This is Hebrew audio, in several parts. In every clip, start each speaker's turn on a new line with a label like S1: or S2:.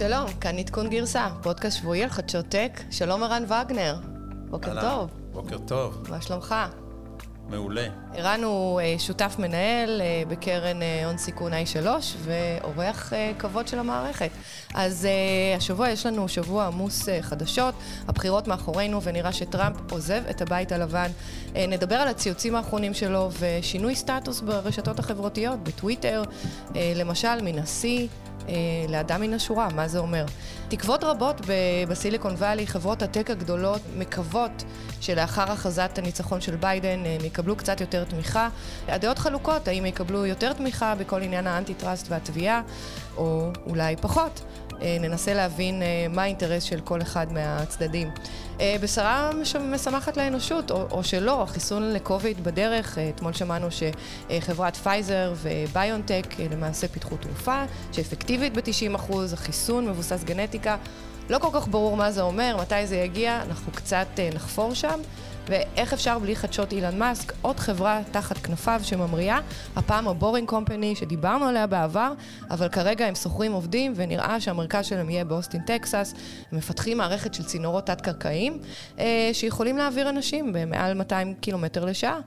S1: שלום, כאן עדכון גרסה, פודקאסט שבועי על חדשות טק. שלום ערן וגנר. בוקר
S2: אהלן,
S1: טוב.
S2: בוקר טוב,
S1: מה שלומך?
S2: מעולה.
S1: ערן הוא אה, שותף מנהל אה, בקרן אה, הון סיכון i3 ואורח אה, כבוד של המערכת. אז אה, השבוע יש לנו שבוע עמוס אה, חדשות, הבחירות מאחורינו ונראה שטראמפ עוזב את הבית הלבן. אה, נדבר על הציוצים האחרונים שלו ושינוי סטטוס ברשתות החברתיות, בטוויטר, אה, למשל מנשיא. אה, לאדם מן השורה, מה זה אומר? תקוות רבות בסיליקון וואלי, חברות הטק הגדולות מקוות שלאחר הכרזת הניצחון של ביידן הם יקבלו קצת יותר תמיכה. הדעות חלוקות, האם יקבלו יותר תמיכה בכל עניין ה anti-trust והתביעה, או אולי פחות. אה, ננסה להבין אה, מה האינטרס של כל אחד מהצדדים. אה, בשרה מש- משמחת לאנושות, או, או שלא, החיסון לקוביד בדרך. אתמול שמענו שחברת פייזר וביונטק למעשה פיתחו תרופה שאפקטיבית ב-90%, החיסון מבוסס גנטיקה. לא כל כך ברור מה זה אומר, מתי זה יגיע, אנחנו קצת נחפור שם. ואיך אפשר בלי חדשות אילן מאסק, עוד חברה תחת כנפיו שממריאה, הפעם הבורינג קומפני שדיברנו עליה בעבר, אבל כרגע הם שוכרים עובדים ונראה שהמרכז שלהם יהיה באוסטין, טקסס. הם מפתחים מערכת של צינורות תת-קרקעיים אה, שיכולים להעביר אנשים במעל 200 קילומטר לשעה.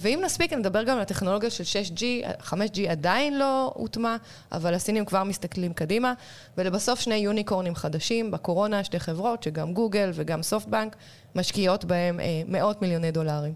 S1: ואם נספיק, נדבר גם על הטכנולוגיה של 6G, 5G עדיין לא הוטמע, אבל הסינים כבר מסתכלים קדימה. ולבסוף שני יוניקורנים חדשים, בקורונה שתי חברות, שגם גוגל וגם סופטבנק, משקיעות בהם אה, מאות מיליוני דולרים.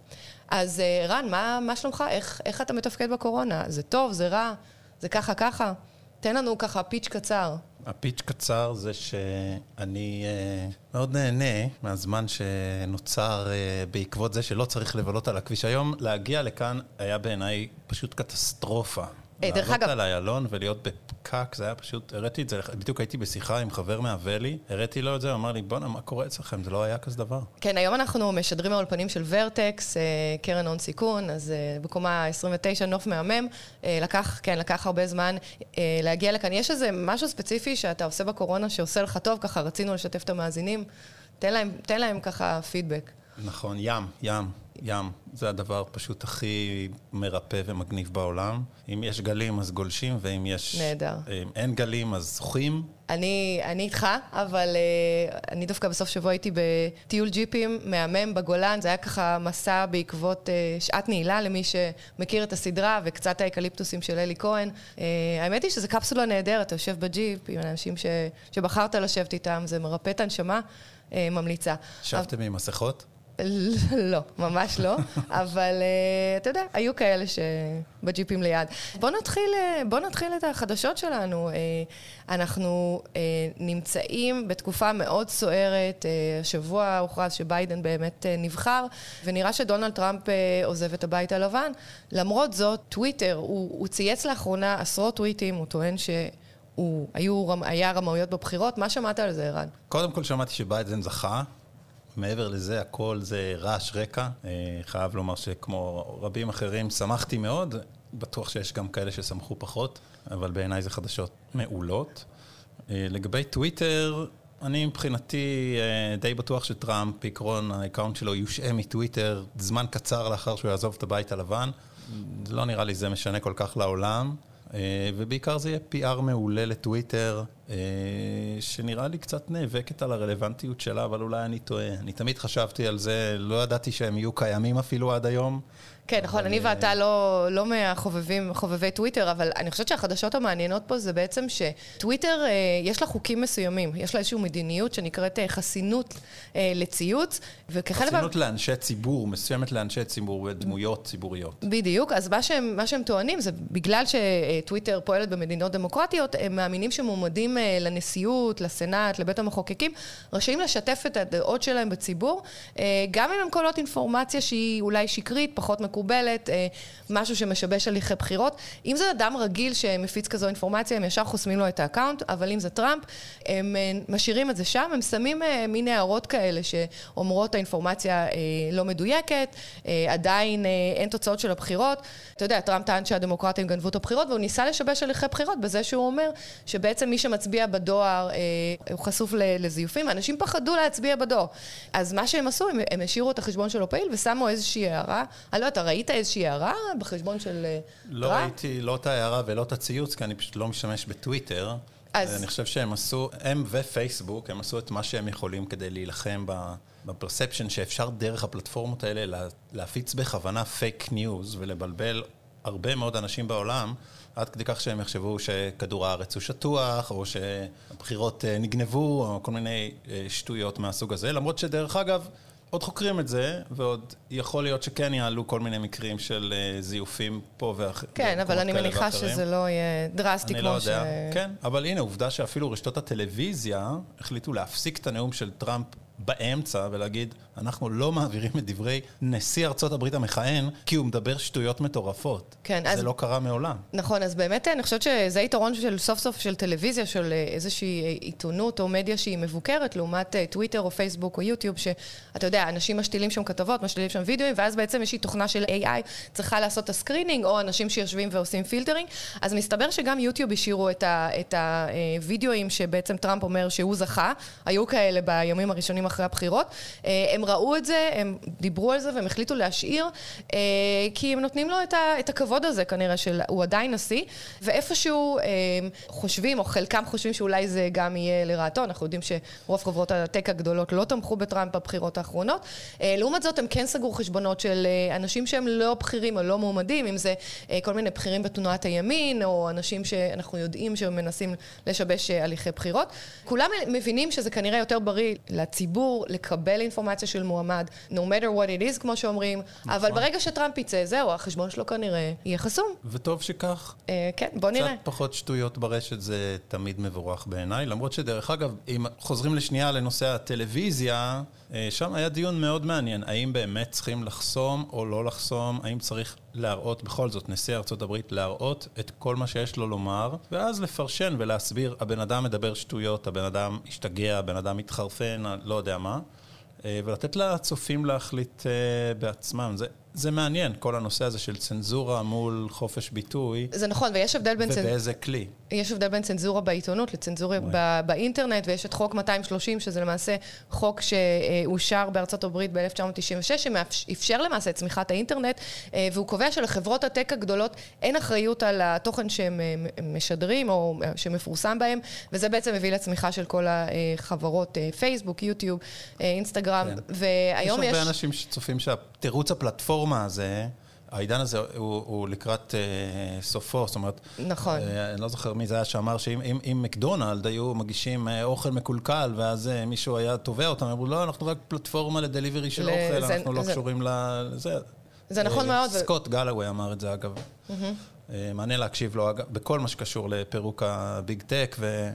S1: אז אה, רן, מה, מה שלומך? איך, איך אתה מתפקד בקורונה? זה טוב, זה רע, זה ככה ככה? תן לנו ככה פיץ' קצר.
S2: הפיץ' קצר זה שאני אה, מאוד נהנה מהזמן שנוצר אה, בעקבות זה שלא צריך לבלות על הכביש. היום להגיע לכאן היה בעיניי פשוט קטסטרופה.
S1: אה, דרך
S2: לעלות
S1: אגב-
S2: על איילון ולהיות בפקק, זה היה פשוט, הראיתי את זה, בדיוק הייתי בשיחה עם חבר מהוואלי, הראיתי לו את זה, הוא אמר לי, בואנה, מה קורה אצלכם? זה לא היה כזה דבר.
S1: כן, היום אנחנו משדרים מהאולפנים של ורטקס, אה, קרן הון סיכון, אז אה, בקומה 29, נוף מהמם. לקח, כן, לקח הרבה זמן להגיע לכאן. יש איזה משהו ספציפי שאתה עושה בקורונה שעושה לך טוב, ככה רצינו לשתף את המאזינים. תן להם, תן להם ככה פידבק.
S2: נכון, ים, ים, ים. זה הדבר פשוט הכי מרפא ומגניב בעולם. אם יש גלים, אז גולשים, ואם יש...
S1: נהדר.
S2: אם אין גלים, אז זוכים.
S1: אני, אני איתך, אבל אה, אני דווקא בסוף שבוע הייתי בטיול ג'יפים מהמם בגולן, זה היה ככה מסע בעקבות אה, שעת נעילה למי שמכיר את הסדרה וקצת האקליפטוסים של אלי כהן. אה, האמת היא שזו קפסולה נהדרת, אתה יושב בג'יפ עם אנשים ש, שבחרת לשבת איתם, זה מרפא את הנשמה, uh, ממליצה.
S2: ישבתם עם מסכות?
S1: לא, ממש לא, אבל uh, אתה יודע, היו כאלה שבג'יפים ליד. בוא נתחיל, uh, בוא נתחיל את החדשות שלנו. Uh, אנחנו נמצאים בתקופה מאוד סוערת, השבוע הוכרז שביידן באמת נבחר, ונראה שדונלד טראמפ עוזב את הבית הלבן. למרות זאת, טוויטר, הוא, הוא צייץ לאחרונה עשרות טוויטים, הוא טוען ש... הוא, היו, היה רמאויות בבחירות, מה שמעת על זה, ערן?
S2: קודם כל שמעתי שביידן זכה. מעבר לזה, הכל זה רעש רקע. אה, חייב לומר שכמו רבים אחרים, שמחתי מאוד. בטוח שיש גם כאלה ששמחו פחות, אבל בעיניי זה חדשות מעולות. אה, לגבי טוויטר, אני מבחינתי אה, די בטוח שטראמפ, בעקרון ה account שלו יושעה מטוויטר זמן קצר לאחר שהוא יעזוב את הבית הלבן. לא נראה לי זה משנה כל כך לעולם. ובעיקר זה יהיה PR מעולה לטוויטר, שנראה לי קצת נאבקת על הרלוונטיות שלה, אבל אולי אני טועה. אני תמיד חשבתי על זה, לא ידעתי שהם יהיו קיימים אפילו עד היום.
S1: כן, נכון, אני
S2: אה,
S1: ואתה לא, לא מהחובבים, חובבי טוויטר, אבל אני חושבת שהחדשות המעניינות פה זה בעצם שטוויטר, אה, יש לה חוקים מסוימים, יש לה איזושהי מדיניות שנקראת אה, חסינות לציוץ, וכחלק.
S2: חסינות לאנשי ציבור, מסוימת לאנשי ציבור ודמויות ציבוריות.
S1: בדיוק, אז מה שהם, מה שהם טוענים זה בגלל שטוויטר פועלת במדינות דמוקרטיות, הם מאמינים שמועמדים לנשיאות, לסנאט, לבית המחוקקים, רשאים לשתף את הדעות שלהם בציבור, גם אם הם קולות אינפורמציה שהיא אולי שקרית, פחות מקובלת, אה, משהו שמשבש הליכי בחירות. אם זה אדם רגיל שמפיץ כזו אינפורמציה, הם ישר חוסמים לו את ה account, אבל אם זה טראמפ, הם אה, משאירים את זה שם, הם שמים אה, מין הערות כאלה שאומרות האינפורמציה אה, לא מדויקת, אה, עדיין אה, אין תוצאות של הבחירות. אתה יודע, טראמפ טען שהדמוקרטים גנבו את הבחירות, והוא ניסה לשבש הליכי בחירות בזה שהוא אומר שבעצם מי שמצביע בדואר אה, הוא חשוף לזיופים, אנשים פחדו להצביע בדואר. אז מה שהם עשו, הם, הם השאירו את החשבון שלו פעיל ושמו איזושהי הערה. אני לא יודעת, ראית איזושהי הערה בחשבון של אה,
S2: לא
S1: טראמפ?
S2: ראיתי לא את ההערה ולא את הציוץ, כי אני פשוט לא משתמש בטוויטר. אז... אני חושב שהם עשו, הם ופייסבוק, הם עשו את מה שהם יכולים כדי להילחם ב perception שאפשר דרך הפלטפורמות האלה להפיץ בכוונה fake news ולבלבל הרבה מאוד אנשים בעולם, עד כדי כך שהם יחשבו שכדור הארץ הוא שטוח, או שהבחירות אה, נגנבו, או כל מיני אה, שטויות מהסוג הזה, למרות שדרך אגב, עוד חוקרים את זה, ועוד יכול להיות שכן יעלו כל מיני מקרים של אה, זיופים פה ואחרים.
S1: כן, אבל אני מניחה שזה לא יהיה דרסטי כמו
S2: לא ש... אני לא יודע, כן, אבל הנה, עובדה שאפילו רשתות הטלוויזיה החליטו להפסיק את הנאום של טראמפ באמצע ולהגיד, אנחנו לא מעבירים את דברי נשיא ארצות הברית המכהן, כי הוא מדבר שטויות מטורפות. כן, זה אז... לא קרה מעולם.
S1: נכון, אז באמת אני חושבת שזה יתרון של סוף סוף של טלוויזיה, של אה, איזושהי אה, עיתונות או מדיה שהיא מבוקרת, לעומת אה, טוויטר או פייסבוק או יוטיוב, שאתה יודע, אנשים משתילים שם כתבות, משתילים שם וידאוים, ואז בעצם יש לי תוכנה של AI צריכה לעשות את ה screening, או אנשים שיושבים ועושים filtering. אז מסתבר שגם יוטיוב השאירו את הווידאוים שבעצם טראמפ אומר שהוא זכה, היו כאלה בימים הראשונים אחרי הבחירות. הם ראו את זה, הם דיברו על זה והם החליטו להשאיר, אה, כי הם נותנים לו את, ה, את הכבוד הזה כנראה, שהוא עדיין נשיא, ואיפשהו אה, חושבים, או חלקם חושבים שאולי זה גם יהיה לרעתו, אנחנו יודעים שרוב חברות הטק הגדולות לא תמכו בטראמפ בבחירות האחרונות. אה, לעומת זאת, הם כן סגרו חשבונות של אה, אנשים שהם לא בכירים או לא מועמדים, אם זה אה, כל מיני בכירים בתנועת הימין, או אנשים שאנחנו יודעים שהם מנסים לשבש אה, הליכי בחירות. כולם מבינים שזה כנראה יותר בריא לציבור לקבל אינפורמציה של מועמד, no matter what it is, כמו שאומרים, נכון. אבל ברגע שטראמפ יצא, זהו, החשבון שלו כנראה יהיה חסום.
S2: וטוב שכך.
S1: אה, כן, בוא נראה.
S2: קצת פחות שטויות ברשת זה תמיד מבורך בעיניי, למרות שדרך אגב, אם חוזרים לשנייה לנושא הטלוויזיה, שם היה דיון מאוד מעניין, האם באמת צריכים לחסום או לא לחסום, האם צריך להראות, בכל זאת, נשיא הברית, להראות את כל מה שיש לו לומר, ואז לפרשן ולהסביר, הבן אדם מדבר שטויות, הבן אדם השתגע, הבן אדם מתחרפן, לא יודע מה. אה, ולתת לצופים להחליט אה, בעצמם. זה, זה מעניין, כל הנושא הזה של צנזורה מול חופש ביטוי.
S1: זה נכון, ויש הבדל בין...
S2: ובאיזה צנ... כלי.
S1: יש הבדל בין צנזורה בעיתונות לצנזורה ב- באינטרנט, ויש את חוק 230, שזה למעשה חוק שאושר בארצות הברית ב-1996, שאפשר למעשה את צמיחת האינטרנט, אה, והוא קובע שלחברות הטק הגדולות אין אחריות על התוכן שהם משדרים או שמפורסם בהם, וזה בעצם מביא לצמיחה של כל החברות, פייסבוק, יוטיוב, אינסטגרם, כן. והיום יש...
S2: יש הרבה אנשים שצופים שהתירוץ הפלטפורמה הזה... העידן הזה הוא, הוא לקראת אה, סופו, זאת אומרת...
S1: נכון.
S2: אה, אני לא זוכר מי זה היה שאמר שאם אם, אם מקדונלד היו מגישים אה, אוכל מקולקל, ואז אה, מישהו היה תובע אותם, אמרו, לא, אנחנו רק פלטפורמה לדליברי של ל... אוכל, זה, אנחנו לא זה... קשורים לזה.
S1: זה נכון אה, מאוד.
S2: סקוט. Galloway אמר את זה, אגב. Mm-hmm. מעניין להקשיב לו, אגב, בכל מה שקשור לפירוק ה big tech, ו...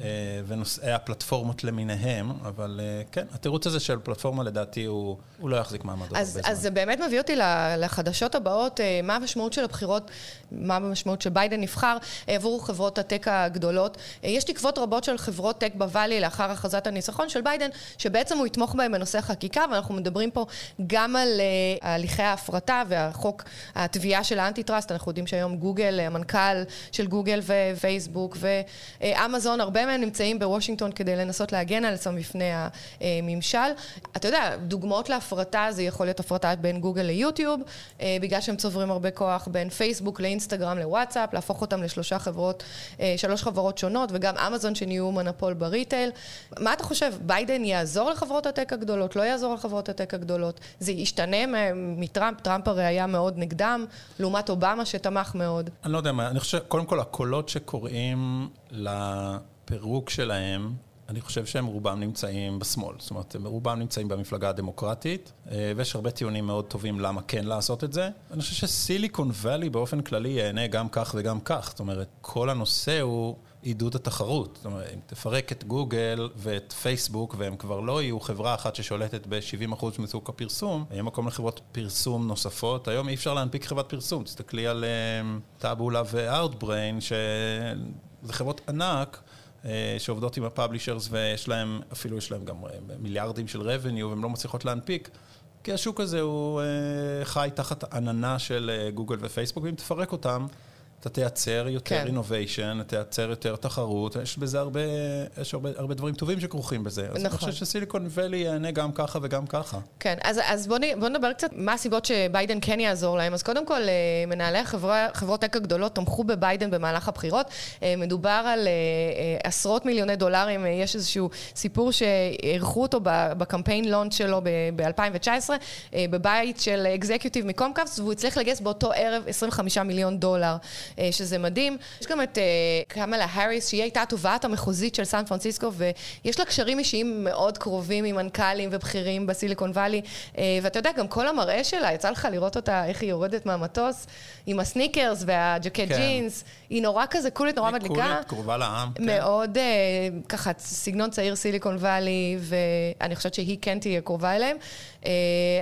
S2: אה, ונושאי הפלטפורמות למיניהם, אבל אה, כן, התירוץ הזה של פלטפורמה לדעתי הוא, הוא לא יחזיק מעמד הרבה
S1: זמן. אז זה באמת מביא אותי לחדשות הבאות, אה, מה המשמעות של הבחירות, מה המשמעות שביידן נבחר עבור חברות ה tech הגדולות. יש תקוות רבות של חברות tech ב Valley לאחר הכרזת הניצחון של ביידן, שבעצם הוא יתמוך בהם בנושא החקיקה, ואנחנו מדברים פה גם על הליכי ההפרטה והחוק, התביעה של ה antitrust, אנחנו יודעים שהיום גוגל, המנכ"ל של גוגל ופייסבוק ואמזון, הרבה מהם נמצאים בוושינגטון כדי לנסות להגן על עצמם בפני הממשל. אתה יודע, דוגמאות להפרטה זה יכול להיות הפרטה בין גוגל ליוטיוב, אה, בגלל שהם צוברים הרבה כוח, בין פייסבוק לאינסטגרם לוואטסאפ, להפוך אותם לשלושה חברות, אה, שלוש חברות שונות, וגם אמזון שנהיו מונופול ב retail. מה אתה חושב, ביידן יעזור לחברות ה tech הגדולות, לא יעזור לחברות ה tech הגדולות? זה ישתנה מטראמפ, טראמפ הרי היה מאוד נגדם, לעומת אובמה שתמך מאוד.
S2: אני לא יודע מה, אני חושב, קודם כל הקולות שקוראים ל... הפירוק שלהם, אני חושב שהם רובם נמצאים בשמאל. זאת אומרת, הם רובם נמצאים במפלגה הדמוקרטית, אה, ויש הרבה טיעונים מאוד טובים למה כן לעשות את זה. אני חושב שסיליקון וואלי באופן כללי ייהנה גם כך וגם כך. זאת אומרת, כל הנושא הוא... עידוד התחרות. זאת אומרת, אם תפרק את גוגל ואת פייסבוק, והם כבר לא יהיו חברה אחת ששולטת ב-70% מסוג הפרסום, יהיה מקום לחברות פרסום נוספות. היום אי אפשר להנפיק חברת פרסום. תסתכלי על טאבולה וארטבריין, שזה חברות ענק. אה, שעובדות עם הפאבלישרס ויש להם, אפילו יש להם גם אה, מיליארדים של revenue והן לא מצליחות להנפיק, כי השוק הזה הוא אה, חי תחת עננה של גוגל ופייסבוק, ואם תפרק אותם, אתה תייצר יותר
S1: כן.
S2: innovation, אתה תייצר יותר תחרות, יש בזה הרבה, יש הרבה, הרבה דברים טובים שכרוכים בזה. אז אני
S1: נכון.
S2: חושב שסיליקון ואלי ייהנה גם ככה וגם ככה.
S1: כן, אז, אז בואו בוא נדבר קצת מה הסיבות שביידן כן יעזור להם. אז קודם כל, אה, מנהלי החברה, חברות טק הגדולות תמכו בביידן במהלך הבחירות. אה, מדובר על אה, עשרות מיליוני דולרים. יש איזשהו סיפור שאירחו אותו בקמפיין לונץ' שלו ב-2019, בבית של אקזקיוטיב מקומקאפס, והוא הצליח לגייס באותו ערב 25 מיליון דולר, שזה מדהים. יש גם את אה, קמלה האריס, שהיא הייתה התובעת המחוזית של סן פרנסיסקו, ויש לה קשרים אישיים מאוד קרובים עם מנכ"לים ובכירים בסיליקון וואלי. אה, ואתה יודע, גם כל המראה שלה, יצא לך לראות אותה, איך היא יורדת מהמטוס, עם הסניקרס והג'קט
S2: כן.
S1: ג'ינס. היא נורא כזה קולית, נורא
S2: היא
S1: מדליקה.
S2: קולית, קרובה לעם. כן.
S1: מאוד אה, ככה סגנון צעיר סיליקון וואלי, ואני חושבת שהיא כן תהיה קרובה אליהם. אה,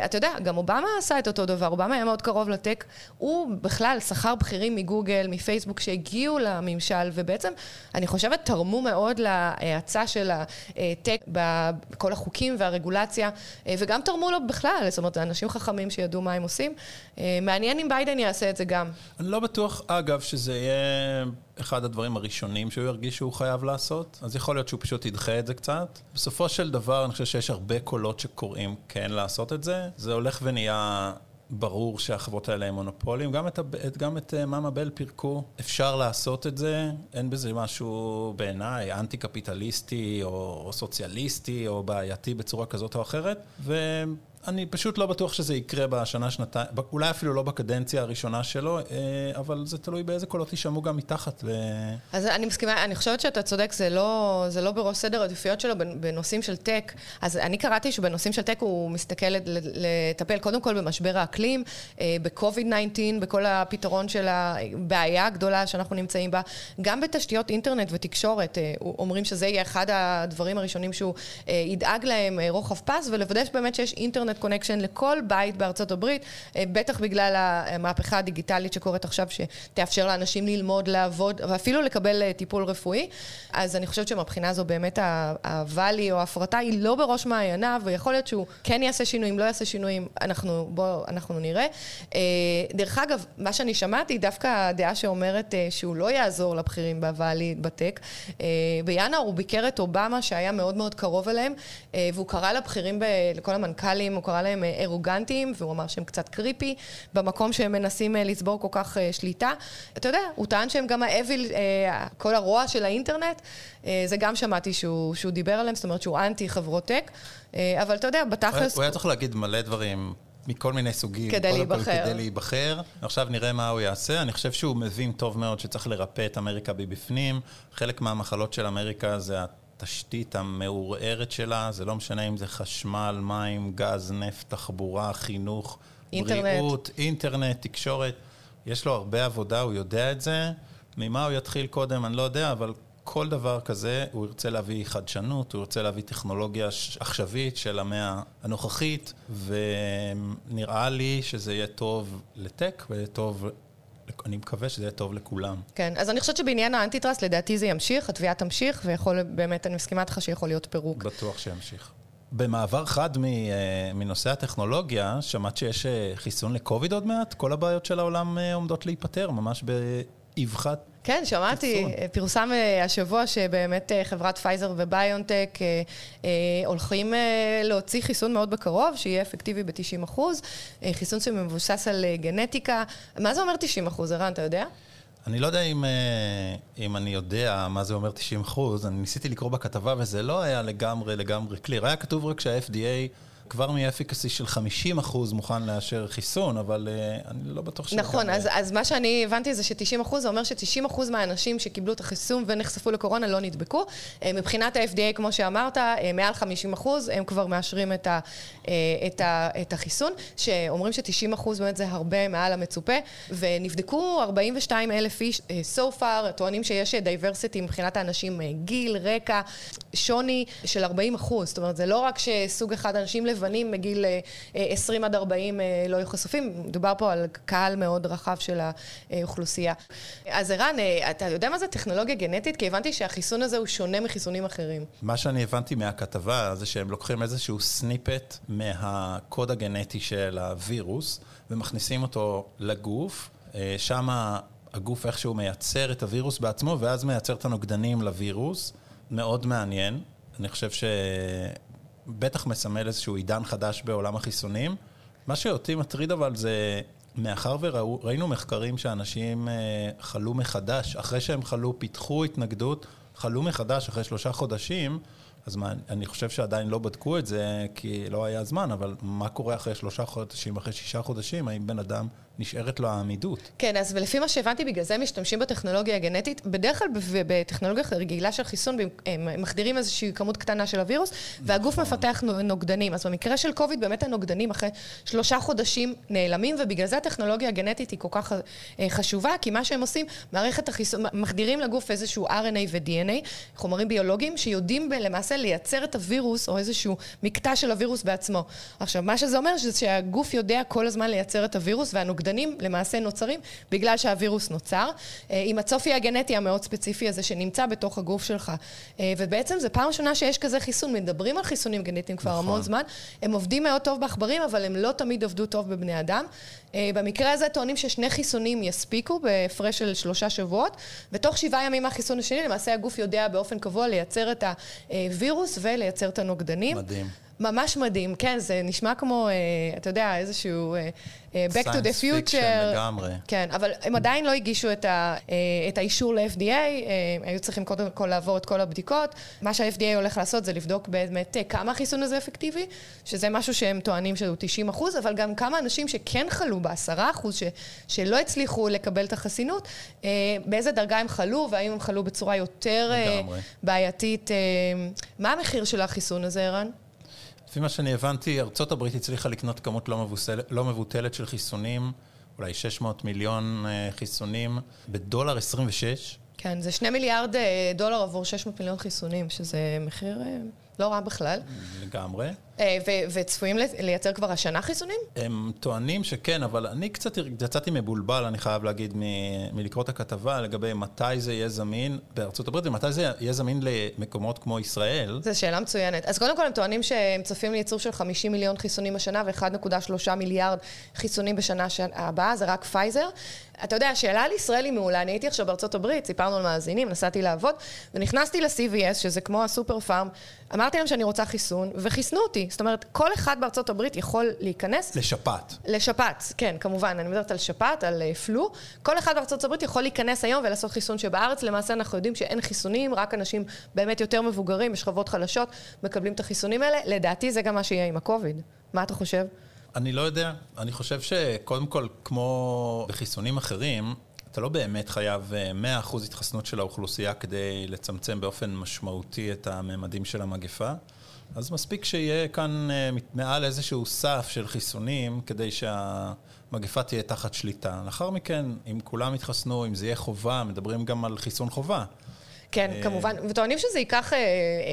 S1: אתה יודע, גם אובמה עשה את אותו דבר, אובמה היה מאוד קרוב לטק. הוא בכלל שכר בכירים מגוגל, מפייסבוק, שהגיעו לממשל, ובעצם, אני חושבת, תרמו מאוד להאצה של הטק בכל החוקים והרגולציה, אה, וגם תרמו לו בכלל, זאת אומרת, אנשים חכמים שידעו מה הם עושים. אה, מעניין אם ביידן יעשה את זה גם.
S2: אני לא בטוח, אגב, שזה יהיה אחד הדברים הראשונים שהוא ירגיש שהוא חייב לעשות, אז יכול להיות שהוא פשוט ידחה את זה קצת. בסופו של דבר, אני חושב שיש הרבה קולות שקוראים כן לעשות את זה. זה הולך ונהיה... ברור שהחברות האלה הם מונופולים, גם את, גם את אה, מאמה בל פירקו, אפשר לעשות את זה, אין בזה משהו בעיניי אנטי-קפיטליסטי או, או סוציאליסטי או בעייתי בצורה כזאת או אחרת, ואני פשוט לא בטוח שזה יקרה בשנה, שנתיים, אולי אפילו לא בקדנציה הראשונה שלו, אה, אבל זה תלוי באיזה קולות יישמעו גם מתחת. ו...
S1: אז אני מסכימה, אני חושבת שאתה צודק, זה לא, זה לא בראש סדר העדיפויות שלו בנ- בנושאים של טק. אז אני קראתי שבנושאים של tech הוא מסתכל לט- לטפל קודם כל במשבר האקלים, אה, ב-COVID-19, בכל הפתרון של הבעיה הגדולה שאנחנו נמצאים בה, גם בתשתיות אינטרנט ותקשורת. אה, אומרים שזה יהיה אחד הדברים הראשונים שהוא ידאג להם, רוחב פס, ולוודא באמת שיש אינטרנט connection לכל בית בארצות הברית, אה, בטח בגלל המהפכה הדיגיטלית שקורית עכשיו, שתאפשר לאנשים ללמוד, לעבוד, ואפילו לקבל אה, טיפול רפואי. אז אני חושבת שמבחינה זו באמת הוואלי או ההפרטה היא לא בראש מעייניו, ויכול להיות שהוא כן יעשה שינויים, לא יעשה שינויים, אנחנו, בוא, אנחנו נראה. אה, דרך אגב, מה שאני שמעתי, דווקא הדעה שאומרת שהוא לא יעזור לבכירים בוואלי בטק, בינואר הוא ביקר את אובמה, שהיה מאוד מאוד קרוב אליהם, והוא קרא לבכירים, לכל המנכ"לים, הוא קרא להם אה, ארוגנטיים, והוא אמר שהם קצת קריפי, במקום שהם מנסים אה, לצבור כל כך אה, שליטה. אתה יודע, הוא טען שהם גם האוויל, אה, כל הרוע של האינטרנט, זה גם שמעתי שהוא, שהוא דיבר עליהם, זאת אומרת שהוא אנטי חברות טק, אבל אתה יודע, בתכלס...
S2: הוא היה צריך להגיד מלא דברים מכל מיני סוגים.
S1: כדי
S2: קודם כל
S1: להיבחר.
S2: כדי להיבחר. עכשיו נראה מה הוא יעשה. אני חושב שהוא מבין טוב מאוד שצריך לרפא את אמריקה מבפנים. חלק מהמחלות של אמריקה זה התשתית המעורערת שלה. זה לא משנה אם זה חשמל, מים, גז, נפט, תחבורה, חינוך,
S1: אינטרנט.
S2: בריאות, אינטרנט, תקשורת. יש לו הרבה עבודה, הוא יודע את זה. ממה הוא יתחיל קודם, אני לא יודע, אבל כל דבר כזה, הוא ירצה להביא חדשנות, הוא ירצה להביא טכנולוגיה עכשווית של המאה הנוכחית, ונראה לי שזה יהיה טוב לטק ויהיה טוב, אני מקווה שזה יהיה טוב לכולם.
S1: כן, אז אני חושבת שבעניין האנטי-טראסט, לדעתי זה ימשיך, התביעה תמשיך, ויכול, באמת, אני מסכימה איתך שיכול להיות פירוק.
S2: בטוח שימשיך. במעבר חד אה, מנושא הטכנולוגיה, שמעת שיש אה, חיסון לקוביד עוד מעט? כל הבעיות של העולם אה, עומדות להיפתר, ממש באבחת
S1: כן, שמעתי,
S2: חיסון.
S1: פורסם אה, השבוע שבאמת אה, חברת פייזר וביונטק אה, אה, הולכים אה, להוציא חיסון מאוד בקרוב, שיהיה אפקטיבי ב-90 אחוז, אה, חיסון שמבוסס על אה, גנטיקה. מה זה אומר 90 אחוז, ערן, אתה יודע?
S2: אני לא יודע אם, אה, אם אני יודע מה זה אומר 90 אחוז, אני ניסיתי לקרוא בכתבה וזה לא היה לגמרי לגמרי clear. היה כתוב רק ש ה-FDA כבר מ efficacy של 50 אחוז מוכן לאשר חיסון, אבל אה, אני לא בטוח שזה
S1: נכון,
S2: לגמרי-
S1: אז, אז מה שאני הבנתי זה ש-90 אחוז, זה אומר ש-90 אחוז מהאנשים שקיבלו את החיסון ונחשפו לקורונה לא נדבקו. אה, מבחינת ה-FDA, כמו שאמרת, אה, מעל 50 אחוז, הם כבר מאשרים את, ה, אה, את, ה, את החיסון, שאומרים ש-90 אחוז באמת זה הרבה מעל המצופה, ונבדקו 42 אלף איש אה, so far, טוענים שיש diversity מבחינת האנשים, אה, גיל, רקע, שוני של 40 אחוז. זאת אומרת, זה לא רק שסוג אחד אנשים לבנים מגיל אה, אה, 20 עד 40 אה, לא יהיו חשופים, מדובר פה על קהל מאוד רחב של האוכלוסייה. אז ערן, אה, אתה יודע מה זה טכנולוגיה גנטית? כי הבנתי שהחיסון הזה הוא שונה מחיסונים אחרים.
S2: מה שאני הבנתי מהכתבה זה שהם לוקחים איזשהו סניפט מהקוד הגנטי של הווירוס ומכניסים אותו לגוף. שם הגוף איכשהו מייצר את הווירוס בעצמו, ואז מייצר את הנוגדנים לווירוס. מאוד מעניין. אני חושב שבטח מסמל איזשהו עידן חדש בעולם החיסונים. מה שאותי מטריד אבל זה, מאחר וראינו מחקרים שאנשים אה, חלו מחדש, אחרי שהם חלו, פיתחו התנגדות, חלו מחדש אחרי שלושה חודשים, אז מה, אני חושב שעדיין לא בדקו את זה, כי לא היה זמן, אבל מה קורה אחרי שלושה חודשים, אחרי שישה חודשים, האם בן אדם נשארת לו העמידות.
S1: כן, אז ולפי מה שהבנתי, בגלל זה משתמשים בטכנולוגיה הגנטית. בדרך כלל בטכנולוגיה רגילה של חיסון, הם מחדירים איזושהי כמות קטנה של הווירוס, והגוף נכון. מפתח נוגדנים. אז במקרה של קוביד, באמת הנוגדנים אחרי שלושה חודשים נעלמים, ובגלל זה הטכנולוגיה הגנטית היא כל כך אה, חשובה, כי מה שהם עושים, מערכת החיסון, מחדירים לגוף איזשהו RNA ו-DNA, חומרים ביולוגיים, שיודעים למעשה לייצר את הווירוס, או איזשהו מקטע של הווירוס בעצמו. עכשיו, מה שזה אומר, זה שהגוף יודע כל הזמן לייצר את הווירוס, והנוגדנים הנוגדנים למעשה נוצרים בגלל שהווירוס נוצר, אה, עם הצופי הגנטי המאוד ספציפי הזה שנמצא בתוך הגוף שלך. אה, ובעצם זו פעם ראשונה שיש כזה חיסון, מדברים על חיסונים גנטיים כבר נכון. המון זמן, הם עובדים מאוד טוב בעכברים, אבל הם לא תמיד עבדו טוב בבני אדם. אה, במקרה הזה טוענים ששני חיסונים יספיקו בהפרש של שלושה שבועות, ותוך שבעה ימים מהחיסון השני למעשה הגוף יודע באופן קבוע לייצר את הווירוס ולייצר את הנוגדנים.
S2: מדהים.
S1: ממש מדהים, כן, זה נשמע כמו, אה, אתה יודע, איזשהו אה, Back to the Future.
S2: לגמרי.
S1: כן, אבל הם עדיין לא הגישו את, ה, את האישור ל-FDA, היו צריכים קודם כל לעבור את כל הבדיקות. מה שה-FDA הולך לעשות זה לבדוק באמת כמה החיסון הזה אפקטיבי, שזה משהו שהם טוענים שהוא 90 אחוז, אבל גם כמה אנשים שכן חלו ב-10 אחוז, ש, שלא הצליחו לקבל את החסינות, באיזה דרגה הם חלו, והאם הם חלו בצורה יותר לגמרי. בעייתית. מה המחיר של החיסון הזה, ערן?
S2: לפי מה שאני הבנתי, ארצות הברית הצליחה לקנות כמות לא, מבוסל, לא מבוטלת של חיסונים, אולי 600 מיליון אה, חיסונים, בדולר 26.
S1: כן, זה 2 מיליארד אה, דולר עבור 600 מיליון חיסונים, שזה מחיר אה, לא רע בכלל.
S2: לגמרי.
S1: אה, וצפויים לייצר כבר השנה חיסונים?
S2: הם טוענים שכן, אבל אני קצת יצאתי מבולבל, אני חייב להגיד, מלקרוא את הכתבה לגבי מתי זה יהיה זמין בארצות הברית, ומתי זה יהיה זמין למקומות כמו ישראל.
S1: זו שאלה מצוינת. אז קודם כל הם טוענים שהם צופים לייצור של 50 מיליון חיסונים השנה ו-1.3 מיליארד חיסונים בשנה הבאה, זה רק פייזר. אתה יודע, השאלה על ישראל היא מעולה. אני הייתי עכשיו בארצות הברית, סיפרנו על מאזינים, נסעתי לעבוד, ונכנסתי ל-CVS, שזה כמו הסופר פארם, אמרתי להם שאני רוצה חיסון, וחיסנו אותי. זאת אומרת, כל אחד בארצות הברית יכול להיכנס...
S2: לשפעת.
S1: לשפעת, כן, כמובן, אני מדברת על שפעת, על uh, פלו. כל אחד בארצות הברית יכול להיכנס היום ולעשות חיסון שבארץ, למעשה אנחנו יודעים שאין חיסונים, רק אנשים באמת יותר מבוגרים, בשכבות חלשות, מקבלים את החיסונים האלה. לדעתי זה גם מה שיהיה עם הקוביד. מה אתה חושב?
S2: אני לא יודע. אני חושב שקודם כל, כמו בחיסונים אחרים, אתה לא באמת חייב 100% אה, התחסנות של האוכלוסייה כדי לצמצם באופן משמעותי את הממדים של המגפה. אז מספיק שיהיה כאן אה, מעל איזשהו סף של חיסונים כדי שהמגפה תהיה תחת שליטה. לאחר מכן, אם כולם יתחסנו, אם זה יהיה חובה, מדברים גם על חיסון חובה.
S1: כן, אה, כמובן, וטוענים שזה ייקח, אה,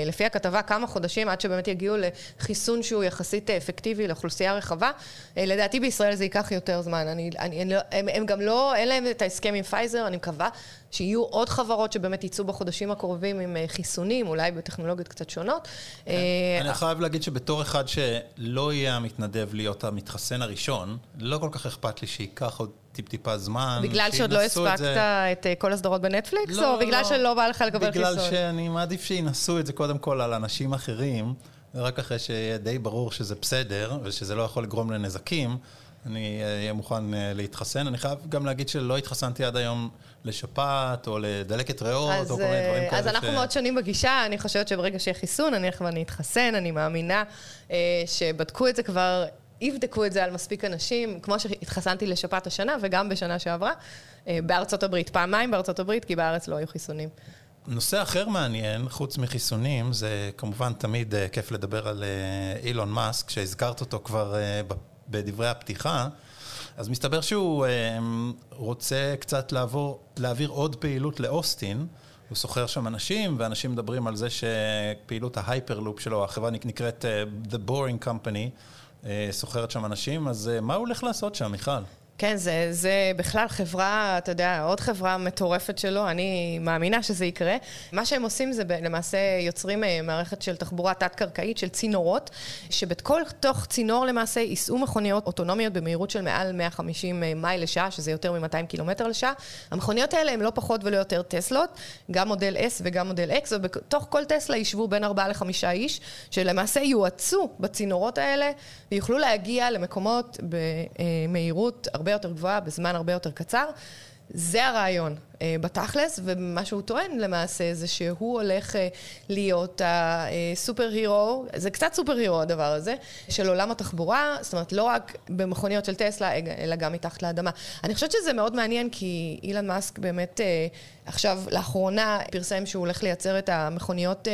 S1: לפי הכתבה, כמה חודשים עד שבאמת יגיעו לחיסון שהוא יחסית אפקטיבי לאוכלוסייה רחבה. לדעתי בישראל זה ייקח יותר זמן. אני, אני, לא, הם, הם גם לא, אין להם את ההסכם עם פייזר, אני מקווה שיהיו עוד חברות שבאמת יצאו בחודשים הקרובים עם חיסונים, אולי בטכנולוגיות קצת שונות.
S2: כן. אני חייב להגיד שבתור אחד שלא יהיה המתנדב להיות המתחסן הראשון, לא כל כך אכפת לי שייקח עוד טיפ-טיפה זמן.
S1: בגלל שעוד לא הספקת את, את אה, כל הסדרות בנטפליקס, לא, או בגלל לא, שלא בא לך לקבל
S2: חיסון? בגלל שאני מעדיף שינסו את זה קודם כל על אנשים אחרים, ורק אחרי שיהיה די ברור שזה בסדר, ושזה לא יכול לגרום לנזקים, אני אה, אהיה מוכן אה, להתחסן. אני חייב גם להגיד שלא התחסנתי עד היום לשפעת או לדלקת ריאות או כל מיני דברים כאלה.
S1: אז אנחנו. מאוד שונים בגישה, אני חושבת שברגע שיהיה חיסון, אני אלך ואני אתחסן, אני מאמינה אה, שבדקו את זה כבר יבדקו את זה על מספיק אנשים, כמו שהתחסנתי לשפעת השנה וגם בשנה שעברה, אה, בארצות הברית, פעמיים בארצות הברית, כי בארץ לא היו חיסונים.
S2: נושא אחר מעניין, חוץ מחיסונים, זה כמובן תמיד כיף לדבר על אילון מאסק, שהזכרת אותו כבר בדברי הפתיחה, אז מסתבר שהוא uh, רוצה קצת לעבור, להעביר עוד פעילות לאוסטין. הוא סוחר שם אנשים, ואנשים מדברים על זה שפעילות ההייפרלופ שלו, החברה נקראת uh, The Boring Company, אה, סוחרת שם אנשים, אז אה, מה הוא הולך לעשות שם, מיכל?
S1: כן, זה, זה בכלל חברה, אתה יודע, עוד חברה מטורפת שלו, אני מאמינה שזה יקרה. מה שהם עושים זה למעשה יוצרים אה, מערכת של תחבורה תת-קרקעית, של צינורות, שבכל תוך צינור למעשה ייסעו מכוניות אוטונומיות במהירות של מעל 150 אה, מייל לשעה, שזה יותר מ-200 קילומטר לשעה. המכוניות האלה הן לא פחות ולא יותר טסלות, גם מודל S וגם מודל X, ובתוך כל טסלה יישבו בין 4 ל-5 איש, שלמעשה יואצו בצינורות האלה, ויוכלו להגיע למקומות במהירות הרבה יותר גבוהה, בזמן הרבה יותר קצר. זה הרעיון בתכלס, ומה שהוא טוען למעשה זה שהוא הולך אה, להיות הסופר הירו, זה קצת סופר הירו הדבר הזה, של עולם התחבורה, זאת אומרת לא רק במכוניות של טסלה, אלא גם מתחת לאדמה. אני חושבת שזה מאוד מעניין כי אילן מאסק באמת אה, עכשיו, לאחרונה פרסם שהוא הולך לייצר את המכוניות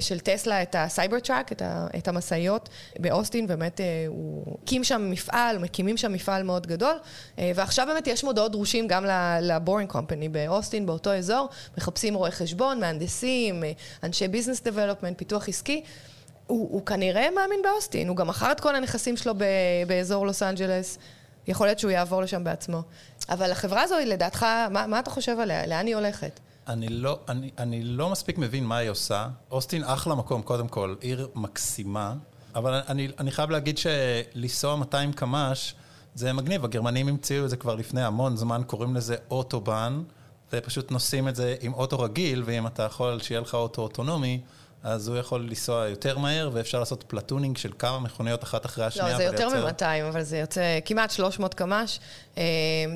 S1: של טסלה, את ה Cybertruck, את המשאיות באוסטין, באמת הוא הקים שם מפעל, מקימים שם מפעל מאוד גדול, ועכשיו באמת יש מודעות דרושים גם ל Boring Company באוסטין, באותו אזור, מחפשים רואי חשבון, מהנדסים, אנשי business development, פיתוח עסקי. הוא, הוא כנראה מאמין באוסטין, הוא גם מכר את כל הנכסים שלו ב, באזור לוס אנג'לס. יכול להיות שהוא יעבור לשם בעצמו. אבל החברה הזו, לדעתך, מה, מה אתה חושב עליה? לאן היא הולכת?
S2: אני לא, אני, אני לא מספיק מבין מה היא עושה. אוסטין אחלה מקום, קודם כל, עיר מקסימה, אבל אני, אני חייב להגיד שלנסוע 200 קמ"ש זה מגניב, הגרמנים המציאו את זה כבר לפני המון זמן, קוראים לזה אוטובן, ופשוט נוסעים את זה עם אוטו רגיל, ואם אתה יכול שיהיה לך אוטו אוטונומי, אז הוא יכול לנסוע יותר מהר, ואפשר לעשות platooning של כמה מכוניות אחת אחרי השנייה.
S1: לא, זה יותר מ-200, אבל זה יוצא כמעט 300 קמ"ש. אה,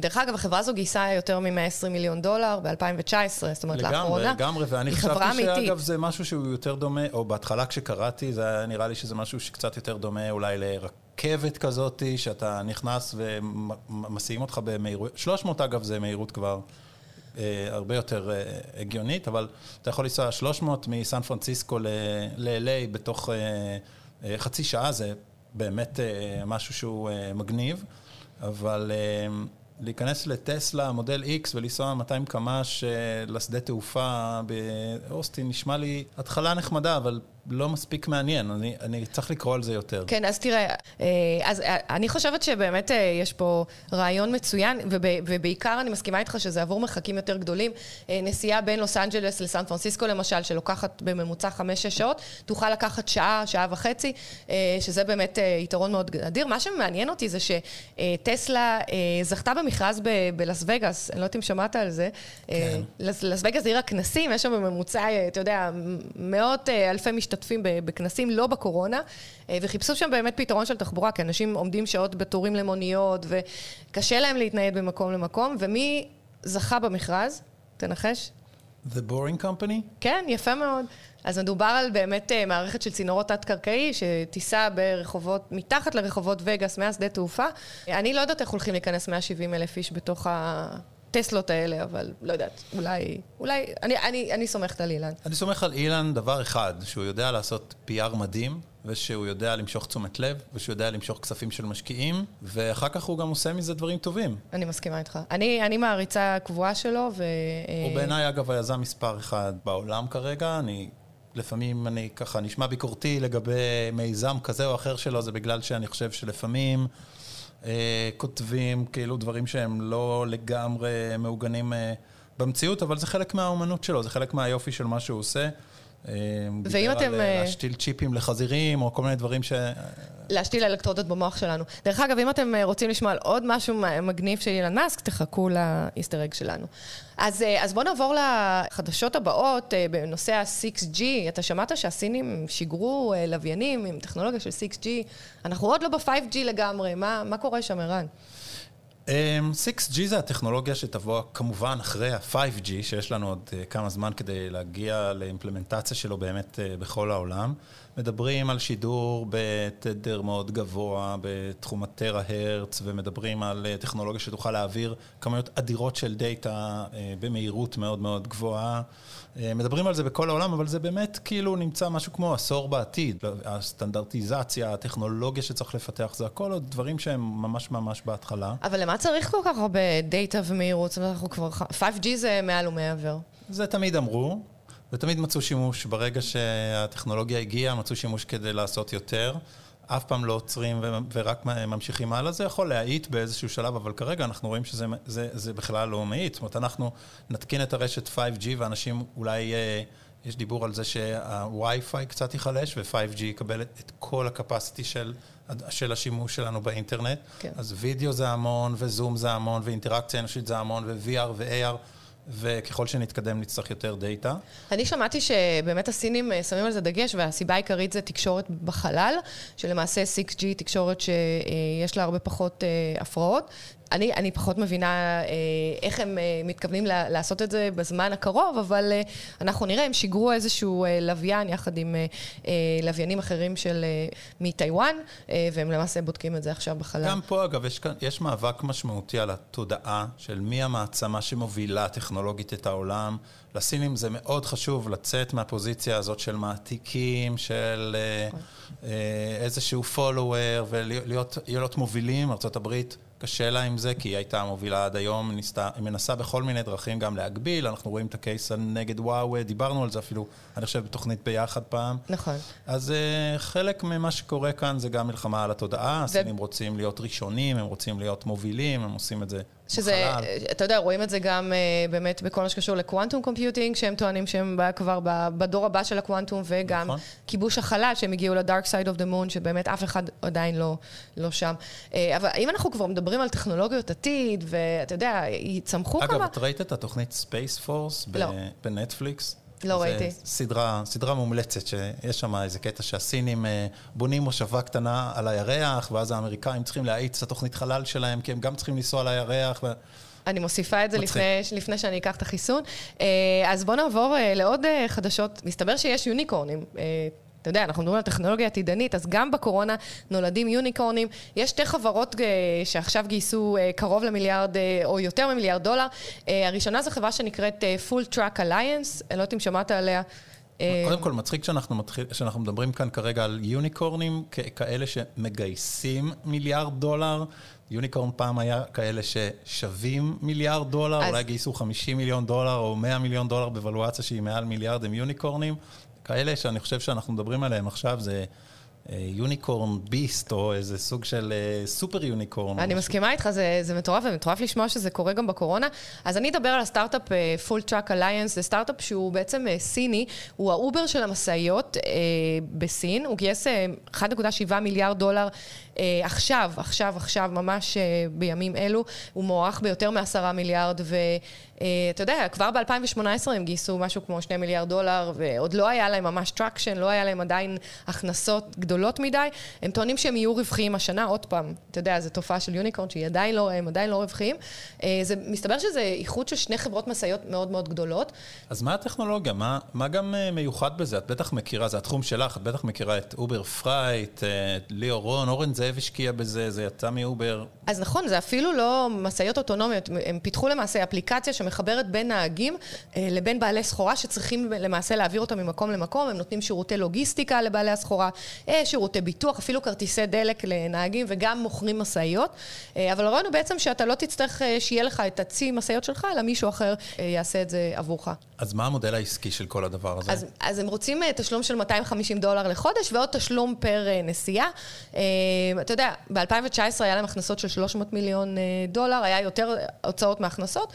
S1: דרך אגב, החברה הזו גייסה יותר מ-120 מיליון דולר ב-2019, זאת אומרת,
S2: לגמרי,
S1: לאחרונה.
S2: לגמרי, ואני חשבתי שאגב זה משהו שהוא יותר דומה, או בהתחלה כשקראתי, זה היה נראה לי שזה משהו שקצת יותר דומה אולי לרכבת כזאת, שאתה נכנס ומסיעים אותך במהירות, 300 אגב זה מהירות כבר. אה, הרבה יותר אה, הגיונית, אבל אתה יכול לנסוע 300 מסן פרנסיסקו ל-LA בתוך אה, חצי שעה, זה באמת משהו שהוא מגניב, אבל להיכנס לטסלה, מודל X ולנסוע 200 קמ"ש לשדה תעופה באוסטין נשמע לי התחלה נחמדה, אבל לא מספיק מעניין, אני, אני צריך לקרוא על זה יותר.
S1: כן, אז תראה, אה, אז אה, אני חושבת שבאמת אה, יש פה רעיון מצוין, ובעיקר אני מסכימה איתך שזה עבור מרחקים יותר גדולים. נסיעה בין לוס אנג'לס לסן פרנסיסקו למשל, שלוקחת בממוצע חמש-שש שעות, תוכל לקחת שעה, שעה וחצי, שזה באמת יתרון מאוד אדיר. מה שמעניין אותי זה שטסלה זכתה במכרז בלאס וגאס, אני לא יודעת אם שמעת על זה. כן. לס וגאס זה עיר הכנסים, יש שם בממוצע, אתה יודע, מאות אלפי משתתפים. משתתפים בכנסים, לא בקורונה, אה, וחיפשו שם באמת פתרון של תחבורה, כי אנשים עומדים שעות בתורים למוניות, וקשה להם להתנייד ממקום למקום, ומי זכה במכרז? תנחש.
S2: The Boring Company?
S1: כן, יפה מאוד. אז מדובר על באמת אה, מערכת של צינורות תת-קרקעי, שתיסע ברחובות, מתחת לרחובות וגאס מהשדה תעופה. אני לא יודעת איך הולכים להיכנס 170 אלף איש בתוך ה... הטסלות האלה, אבל לא יודעת, אולי, אולי, אני, אני, אני סומכת על אילן.
S2: אני סומך על אילן דבר אחד, שהוא יודע לעשות PR מדהים, ושהוא יודע למשוך תשומת לב, ושהוא יודע למשוך כספים של משקיעים, ואחר כך הוא גם עושה מזה דברים טובים.
S1: אני מסכימה איתך. אני, אני מעריצה קבועה שלו, ו...
S2: הוא בעיניי, אגב, היזם מספר אחד בעולם כרגע. אני, לפעמים אני ככה נשמע ביקורתי לגבי מיזם כזה או אחר שלו, זה בגלל שאני חושב שלפעמים... אה, כותבים כאילו דברים שהם לא לגמרי מעוגנים אה, במציאות, אבל זה חלק מהאומנות שלו, זה חלק מהיופי של מה שהוא עושה.
S1: אה, ואם אתם...
S2: להשתיל צ'יפים לחזירים, או כל מיני דברים ש...
S1: להשתיל אלקטרודות במוח שלנו. דרך אגב, אם אתם רוצים לשמוע על עוד משהו מגניב של אילן מאסק, תחכו לאיסטר אג שלנו. אז, אז בואו נעבור לחדשות הבאות בנושא ה-6G. אתה שמעת שהסינים שיגרו לוויינים עם טכנולוגיה של 6G. אנחנו עוד לא ב-5G לגמרי. מה, מה קורה שם, ערן?
S2: 6G אמ, זה הטכנולוגיה שתבוא כמובן אחרי ה-5G, שיש לנו עוד אה, כמה זמן כדי להגיע לאימפלמנטציה שלו באמת אה, בכל העולם. מדברים על שידור בתדר מאוד גבוה, בתחום הטרה-הרץ, ומדברים על אה, טכנולוגיה שתוכל להעביר כמויות אדירות של דאטה במהירות מאוד מאוד גבוהה. מדברים על זה בכל העולם, אבל זה באמת כאילו נמצא משהו כמו עשור בעתיד. הסטנדרטיזציה, הטכנולוגיה שצריך לפתח, זה הכל עוד דברים שהם ממש ממש בהתחלה.
S1: אבל למה צריך כל כך הרבה דאטה ומהירות? זאת אומרת, אנחנו כבר... 5G זה מעל ומעבר.
S2: זה תמיד אמרו, ותמיד מצאו שימוש. ברגע שהטכנולוגיה הגיעה, מצאו שימוש כדי לעשות יותר. אף פעם לא עוצרים ורק ממשיכים הלאה, זה יכול להאיט באיזשהו שלב, אבל כרגע אנחנו רואים שזה זה, זה בכלל לא מאיט. זאת אומרת, אנחנו נתקין את הרשת 5G ואנשים אולי... אה, יש דיבור על זה שהווי-פיי קצת ייחלש ו-5G יקבל את כל הקפסיטי של, של השימוש שלנו באינטרנט. כן. אז וידאו זה המון, וזום זה המון, ואינטראקציה אנושית זה המון, ו-VR ו-AR. וככל שנתקדם נצטרך יותר דאטה.
S1: אני שמעתי שבאמת הסינים אה, שמים על זה דגש, והסיבה העיקרית זה תקשורת בחלל, שלמעשה 6G תקשורת שיש לה הרבה פחות אה, הפרעות, אני, אני פחות מבינה אה, איך הם אה, מתכוונים לעשות את זה בזמן הקרוב, אבל אה, אנחנו נראה, הם שיגרו איזשהו אה, לוויין יחד עם אה, אה, לוויינים אחרים של, אה, מטיוואן, אה, והם למעשה בודקים את זה עכשיו בחלל.
S2: גם פה, אגב, יש, כאן, יש מאבק משמעותי על התודעה של מי המעצמה שמובילה טכנולוגית את העולם. לסינים זה מאוד חשוב לצאת מהפוזיציה הזאת של מעתיקים, של אה, נכון. אה, איזשהו follower, ולהיות להיות מובילים. ארה"ב קשה לה עם זה, כי היא הייתה מובילה עד היום, ניסתה, היא מנסה בכל מיני דרכים גם להגביל, אנחנו רואים את הקייס נגד וואו, דיברנו על זה אפילו, אני חושב, בתוכנית ביחד פעם.
S1: נכון.
S2: אז uh, חלק ממה שקורה כאן זה גם מלחמה על התודעה, ו... הסינים רוצים להיות ראשונים, הם רוצים להיות מובילים, הם עושים את זה
S1: שזה, בחלל. אתה יודע, רואים את זה גם אה, באמת בכל מה שקשור ל quantum computing, שהם טוענים שהם כבר בדור הבא של הקוונטום, וגם נכון. כיבוש החלל, שהם הגיעו ל dark side of the moon, שבאמת אף אחד עדיין לא, לא שם. אה, אבל אם אנחנו כבר מדברים על טכנולוגיות עתיד, ואתה יודע, צמחו
S2: אגב,
S1: כמה...
S2: אגב, את ראית את התוכנית Space Force לא. בנטפליקס?
S1: לא ראיתי.
S2: סדרה, סדרה מומלצת, שיש שם איזה קטע שהסינים אה, בונים מושבה קטנה על הירח, ואז האמריקאים צריכים להאיץ את התוכנית חלל שלהם, כי הם גם צריכים לנסוע לירח. ו...
S1: אני מוסיפה את זה לפני, לפני שאני אקח את החיסון. אה, אז בואו נעבור אה, לעוד חדשות. מסתבר שיש יוניקורנים. אתה יודע, אנחנו מדברים על טכנולוגיה עתידנית, אז גם בקורונה נולדים יוניקורנים. יש שתי חברות uh, שעכשיו גייסו uh, קרוב למיליארד uh, או יותר ממיליארד דולר. Uh, הראשונה זו חברה שנקראת uh, Full Track Alliance, אני לא יודעת אם שמעת עליה.
S2: קודם כל, מצחיק שאנחנו, מתחיל, שאנחנו מדברים כאן כרגע על יוניקורנים כאלה שמגייסים מיליארד דולר. unicorn פעם היה כאלה ששווים מיליארד דולר, אז... אולי גייסו 50 מיליון דולר או 100 מיליון דולר ב valuation שהיא מעל מיליארד, הם unicorn ים. כאלה שאני חושב שאנחנו מדברים עליהם עכשיו, זה unicorn beast, או איזה סוג של super unicorn.
S1: אני מסכימה איתך, זה, זה מטורף, ומטורף לשמוע שזה קורה גם בקורונה. אז אני אדבר על הסטארט-אפ Full Truck Alliance, זה סטארט-אפ שהוא בעצם אה, סיני, הוא האובר של המשאיות אה, בסין, הוא גייס אה, 1.7 מיליארד דולר עכשיו, עכשיו, עכשיו, ממש אה, בימים אלו, הוא מוערך ביותר מעשרה מיליארד, ו... אה, אתה יודע, כבר ב-2018 הם גייסו משהו כמו שני מיליארד דולר, ועוד לא היה להם ממש traction, לא היה להם עדיין הכנסות גדולות מדי. הם טוענים שהם יהיו רווחיים השנה, עוד פעם, אתה יודע, זו תופעה של unicorn שהיא עדיין לא, עדיין לא רווחיים. זה, מסתבר שזה איחוד של שני חברות משאיות מאוד מאוד גדולות.
S2: אז מה הטכנולוגיה? מה, מה גם מיוחד בזה? את בטח מכירה, זה התחום שלך, את בטח מכירה את Uber Freight, ליאור רון, אורן זאב השקיע בזה, זה יצא מאובר.
S1: אז נכון, זה אפילו לא משאיות אוטונומיות, הם פיתחו למעשה אפליקציה שמחברת בין נהגים אה, לבין בעלי סחורה שצריכים למעשה להעביר אותם ממקום למקום, הם נותנים שירותי לוגיסטיקה לבעלי הסחורה, אה, שירותי ביטוח, אפילו כרטיסי דלק לנהגים וגם מוכרים משאיות. אה, אבל הרעיון הוא בעצם שאתה לא תצטרך שיהיה לך את הצי משאיות שלך, אלא מישהו אחר יעשה את זה עבורך.
S2: אז מה המודל העסקי של כל הדבר הזה?
S1: אז, אז הם רוצים תשלום של 250 דולר לחודש ועוד תשלום פר נסיעה. אתה יודע, ב-2019 היה להם הכנסות של 300 מיליון דולר, היה יותר הוצאות מהכנסות.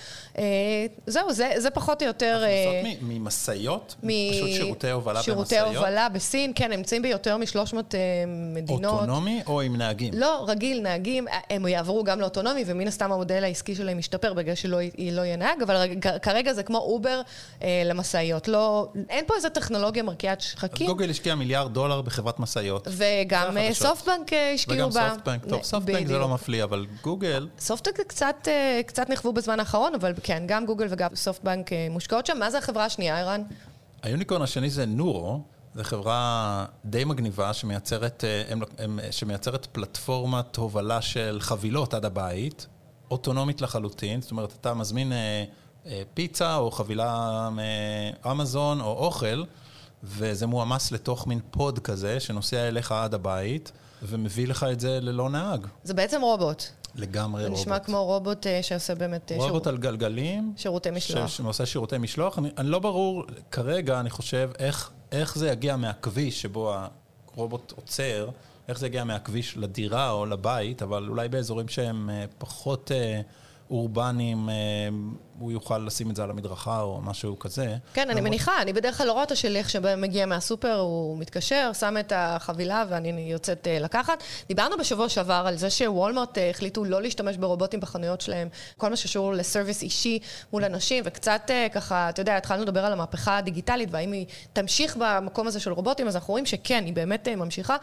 S1: זהו, זה, זה פחות או יותר...
S2: הכנסות uh, ממשאיות? מ... פשוט שירותי הובלה
S1: במשאיות? שירותי הובלה בסין, כן, הם נמצאים ביותר מ-300 uh, מדינות.
S2: אוטונומי או עם נהגים?
S1: לא, רגיל, נהגים. הם יעברו גם לאוטונומי, ומן הסתם המודל העסקי שלהם ישתפר בגלל שלא לא יהיה נהג, אבל כרגע זה כמו אובר uh, למשאיות. לא, אין פה איזו טכנולוגיה מרקיעת שחקים.
S2: גוגל השקיע מיליארד דולר בחברת משאיות.
S1: וגם סופטבנק השקיעו בה.
S2: וגם סופטבנק, טוב, סופטבנק זה לא מפליא, אבל גוגל...
S1: סופטבנק קצת, קצת נכוו בזמן האחרון, אבל כן, גם גוגל וגם סופטבנק אה, מושקעות שם. מה זה החברה השנייה, ערן?
S2: היוניקורן השני זה נורו. זו חברה די מגניבה שמייצרת, אה, שמייצרת פלטפורמת הובלה של חבילות עד הבית, אוטונומית לחלוטין, זאת אומרת, אתה מזמין אה, פיצה או חבילה מאמזון או אוכל, וזה מועמס לתוך מין פוד כזה שנוסע אליך עד הבית, ומביא לך את זה ללא נהג.
S1: זה בעצם רובוט.
S2: לגמרי
S1: רובוט.
S2: זה
S1: נשמע כמו רובוט uh, שעושה באמת...
S2: רובוט שירות. על גלגלים.
S1: שירותי משלוח.
S2: שעושה שירותי משלוח. אני, אני לא ברור, כרגע אני חושב איך, איך זה יגיע מהכביש שבו הרובוט עוצר איך זה הגיע מהכביש לדירה או לבית, אבל אולי באזורים שהם אה, פחות אה, אורבניים, אה, הוא יוכל לשים את זה על המדרכה או משהו כזה.
S1: כן, אני מניחה, אני בדרך כלל לא רואה את השליח שמגיע מהסופר, הוא מתקשר, שם את החבילה ואני יוצאת אה, לקחת. דיברנו בשבוע שעבר על זה שוולמרט אה, החליטו לא להשתמש ברובוטים בחנויות שלהם, כל מה שקשור לסרוויס אישי מול אנשים, וקצת אה, ככה, אתה יודע, התחלנו לדבר על המהפכה הדיגיטלית, והאם היא תמשיך במקום הזה של רובוטים, אז אנחנו רואים שכן, היא באמת ממשיכה.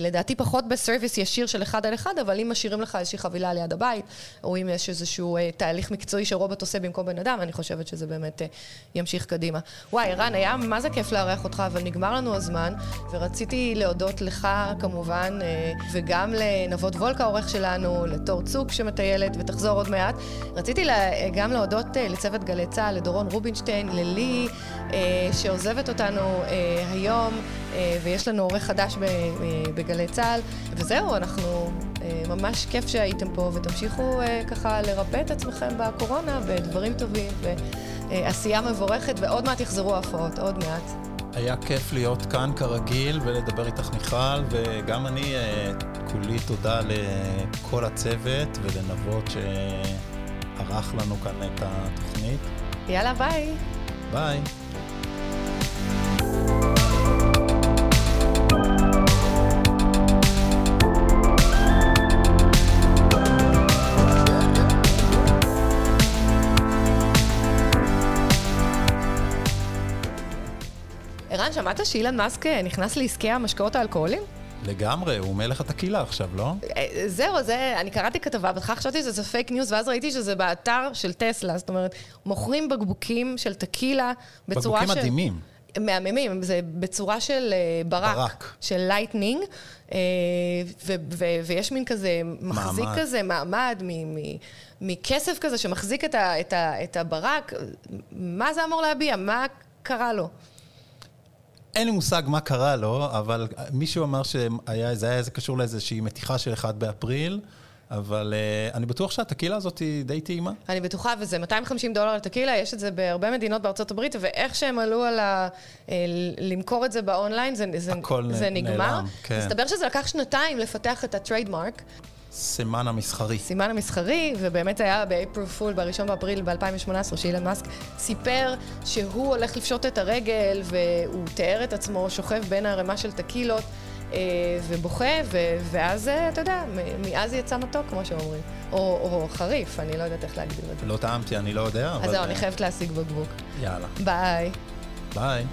S1: לדעתי פחות בסרוויס ישיר של אחד על אחד, אבל אם משאירים לך איזושהי חבילה ליד הבית, או אם יש איזשהו תהליך מקצועי שרובוט עושה במקום בן אדם, אני חושבת שזה באמת אה, ימשיך קדימה. וואי, ערן, היה מה זה כיף לארח אותך, אבל נגמר לנו הזמן, ורציתי להודות לך כמובן, אה, וגם לנבות וולקה, העורך שלנו, לתור צוק שמטיילת ותחזור עוד מעט. רציתי גם להודות אה, לצוות גלי צה"ל, לדורון רובינשטיין, ללי, שעוזבת אותנו היום, ויש לנו עורך חדש בגלי צה"ל, וזהו, אנחנו... ממש כיף שהייתם פה, ותמשיכו ככה לרפא את עצמכם בקורונה בדברים טובים ועשייה מבורכת, ועוד מעט יחזרו ההפרעות, עוד מעט.
S2: היה כיף להיות כאן כרגיל ולדבר איתך מיכל, וגם אני אה, כולי תודה לכל הצוות ולנבות שערך לנו כאן את התוכנית.
S1: יאללה, ביי.
S2: ביי.
S1: שמעת שאילון מאסק אה, נכנס לעסקי המשקאות האלכוהוליים?
S2: לגמרי, הוא מלך הטקילה עכשיו, לא?
S1: אה, זהו, זה, אני קראתי כתבה, בהתחלה חשבתי שזה פייק ניוז, ואז ראיתי שזה באתר של טסלה, זאת אומרת, מוכרים בקבוקים של טקילה בצורה
S2: של... בקבוקים מדהימים.
S1: מהממים, זה בצורה של ברק, ברק, של lightning, ויש מין כזה, מחזיק מעמד. כזה מעמד מכסף כזה שמחזיק את, ה, את, ה, את הברק. מה זה אמור להביע? מה קרה לו?
S2: אין לי מושג מה קרה לו, אבל מישהו אמר שזה היה איזה קשור לאיזושהי מתיחה של 1 באפריל. אבל uh, אני בטוח שהטקילה הזאת היא די טעימה.
S1: אני בטוחה, וזה 250 דולר לטקילה, יש את זה בהרבה מדינות בארצות הברית, ואיך שהם עלו על ה... Uh, למכור את זה באונליין, זה, זה, זה נגמר. נעלם, כן. מסתבר שזה לקח שנתיים לפתח את ה trademark.
S2: סימן המסחרי.
S1: סימן המסחרי, ובאמת היה ב April Fool, ב-1 באפריל ב-2018, שאילון מאסק סיפר שהוא הולך לפשוט את הרגל, והוא תיאר את עצמו שוכב בין הערימה של טקילות. אה, ובוכה, ו- ואז, אה, אתה יודע, מאז יצא מתוק, כמו שאומרים. או, או חריף, אני לא יודעת איך להגדיר את זה.
S2: לא טעמתי, אני לא יודע,
S1: אז זהו, אני חייבת להשיג בקבוק.
S2: יאללה.
S1: ביי.
S2: ביי.